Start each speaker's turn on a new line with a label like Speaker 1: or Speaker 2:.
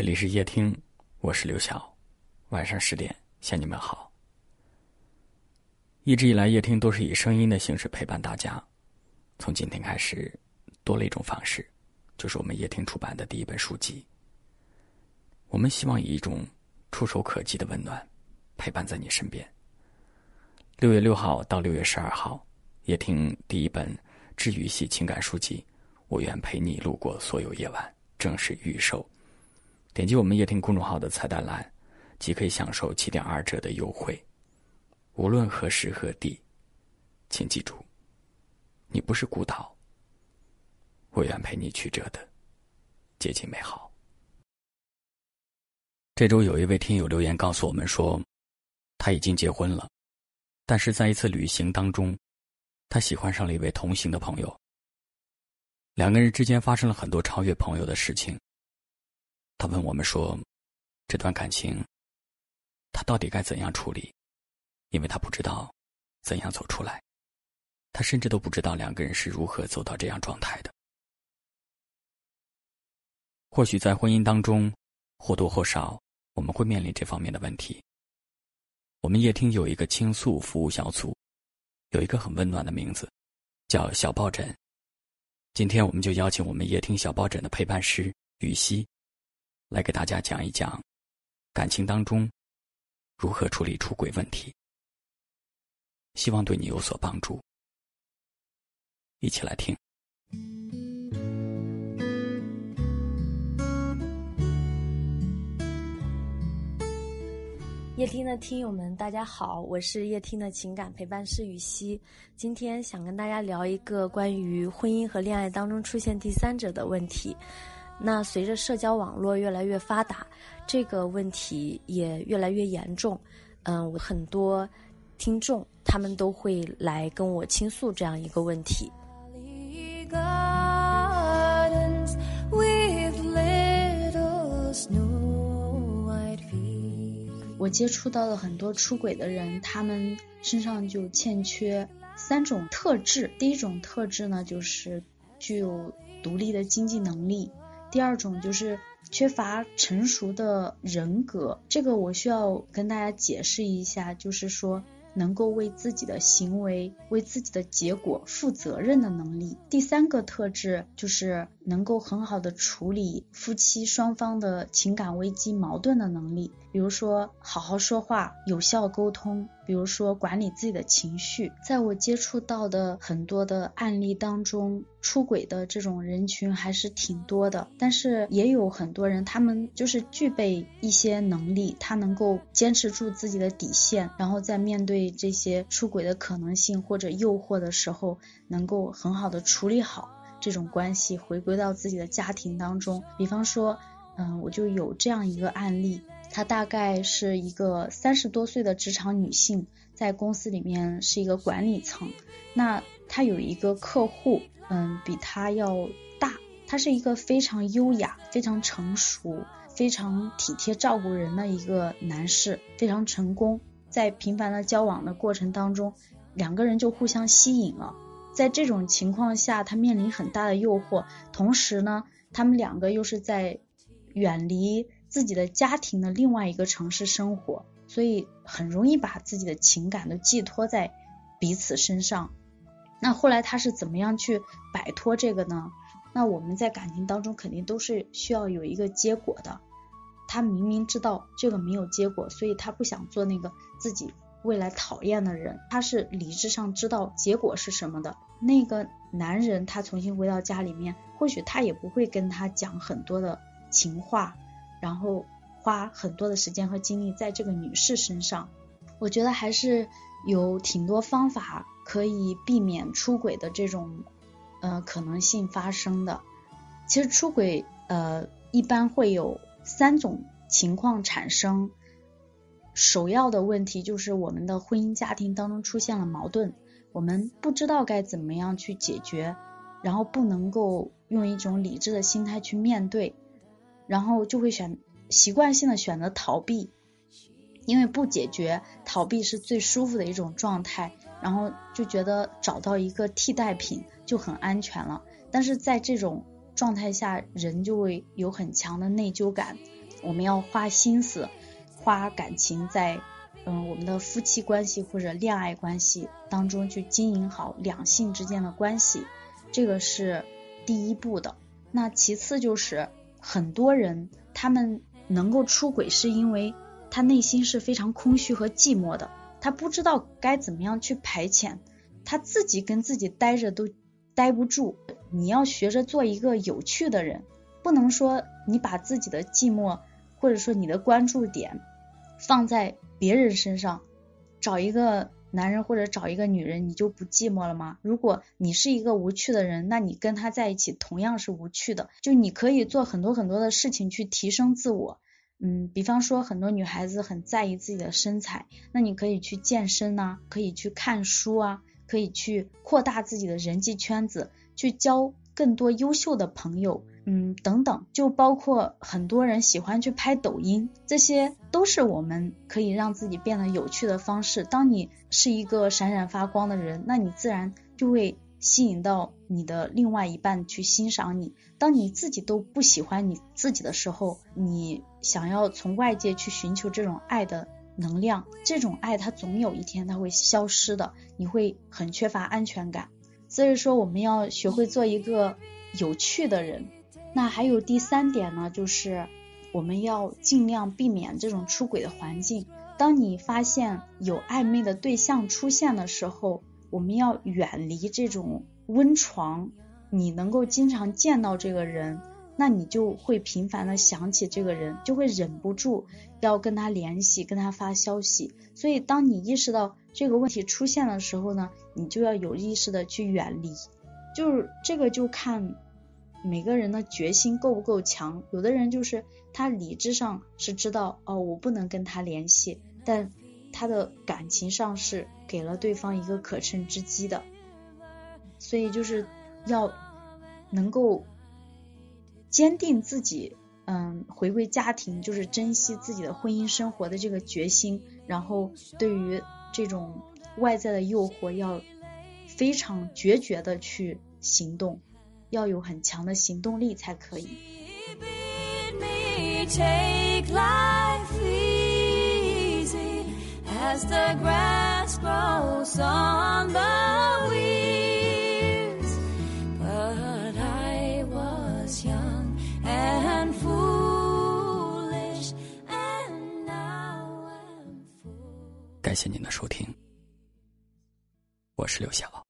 Speaker 1: 这里是夜听，我是刘晓。晚上十点向你们好。一直以来，夜听都是以声音的形式陪伴大家。从今天开始，多了一种方式，就是我们夜听出版的第一本书籍。我们希望以一种触手可及的温暖，陪伴在你身边。六月六号到六月十二号，夜听第一本治愈系情感书籍《我愿陪你路过所有夜晚》正式预售。点击我们夜听公众号的菜单栏，即可以享受七点二折的优惠。无论何时何地，请记住，你不是孤岛。我愿陪你曲折的接近美好。这周有一位听友留言告诉我们说，他已经结婚了，但是在一次旅行当中，他喜欢上了一位同行的朋友。两个人之间发生了很多超越朋友的事情。他问我们说：“这段感情，他到底该怎样处理？因为他不知道怎样走出来，他甚至都不知道两个人是如何走到这样状态的。或许在婚姻当中，或多或少我们会面临这方面的问题。我们夜听有一个倾诉服务小组，有一个很温暖的名字，叫小抱枕。今天我们就邀请我们夜听小抱枕的陪伴师雨熙。”来给大家讲一讲，感情当中如何处理出轨问题，希望对你有所帮助。一起来听。
Speaker 2: 夜听的听友们，大家好，我是夜听的情感陪伴师雨熙，今天想跟大家聊一个关于婚姻和恋爱当中出现第三者的问题。那随着社交网络越来越发达，这个问题也越来越严重。嗯，我很多听众他们都会来跟我倾诉这样一个问题。我接触到了很多出轨的人，他们身上就欠缺三种特质。第一种特质呢，就是具有独立的经济能力。第二种就是缺乏成熟的人格，这个我需要跟大家解释一下，就是说能够为自己的行为、为自己的结果负责任的能力。第三个特质就是能够很好的处理夫妻双方的情感危机矛盾的能力，比如说好好说话、有效沟通。比如说管理自己的情绪，在我接触到的很多的案例当中，出轨的这种人群还是挺多的。但是也有很多人，他们就是具备一些能力，他能够坚持住自己的底线，然后在面对这些出轨的可能性或者诱惑的时候，能够很好的处理好这种关系，回归到自己的家庭当中。比方说，嗯，我就有这样一个案例。她大概是一个三十多岁的职场女性，在公司里面是一个管理层。那她有一个客户，嗯，比她要大。他是一个非常优雅、非常成熟、非常体贴照顾人的一个男士，非常成功。在频繁的交往的过程当中，两个人就互相吸引了。在这种情况下，他面临很大的诱惑，同时呢，他们两个又是在远离。自己的家庭的另外一个城市生活，所以很容易把自己的情感都寄托在彼此身上。那后来他是怎么样去摆脱这个呢？那我们在感情当中肯定都是需要有一个结果的。他明明知道这个没有结果，所以他不想做那个自己未来讨厌的人。他是理智上知道结果是什么的。那个男人他重新回到家里面，或许他也不会跟他讲很多的情话。然后花很多的时间和精力在这个女士身上，我觉得还是有挺多方法可以避免出轨的这种呃可能性发生的。其实出轨呃一般会有三种情况产生，首要的问题就是我们的婚姻家庭当中出现了矛盾，我们不知道该怎么样去解决，然后不能够用一种理智的心态去面对。然后就会选习惯性的选择逃避，因为不解决，逃避是最舒服的一种状态。然后就觉得找到一个替代品就很安全了。但是在这种状态下，人就会有很强的内疚感、我们要花心思、花感情在嗯我们的夫妻关系或者恋爱关系当中去经营好两性之间的关系，这个是第一步的。那其次就是很多人他们能够出轨，是因为他内心是非常空虚和寂寞的，他不知道该怎么样去排遣，他自己跟自己待着都待不住。你要学着做一个有趣的人，不能说你把自己的寂寞或者说你的关注点放在别人身上，找一个男人或者找一个女人，你就不寂寞了吗？如果你是一个无趣的人，那你跟他在一起同样是无趣的。就你可以做很多很多的事情去提升自我，嗯，比方说很多女孩子很在意自己的身材，那你可以去健身呐，可以去看书啊，可以去扩大自己的人际圈子。去交更多优秀的朋友，嗯，等等，就包括很多人喜欢去拍抖音，这些都是我们可以让自己变得有趣的方式。当你是一个闪闪发光的人，那你自然就会吸引到你的另外一半去欣赏你。当你自己都不喜欢你自己的时候，你想要从外界去寻求这种爱的能量，这种爱它总有一天它会消失的，你会很缺乏安全感。所以说，我们要学会做一个有趣的人。那还有第三点呢，就是我们要尽量避免这种出轨的环境。当你发现有暧昧的对象出现的时候，我们要远离这种温床。你能够经常见到这个人。那你就会频繁的想起这个人，就会忍不住要跟他联系，跟他发消息。所以，当你意识到这个问题出现的时候呢，你就要有意识的去远离。就是这个就看每个人的决心够不够强。有的人就是他理智上是知道哦，我不能跟他联系，但他的感情上是给了对方一个可乘之机的。所以就是要能够。坚定自己，嗯，回归家庭就是珍惜自己的婚姻生活的这个决心，然后对于这种外在的诱惑要非常决绝的去行动，要有很强的行动力才可以。
Speaker 1: 感谢您的收听，我是刘晓。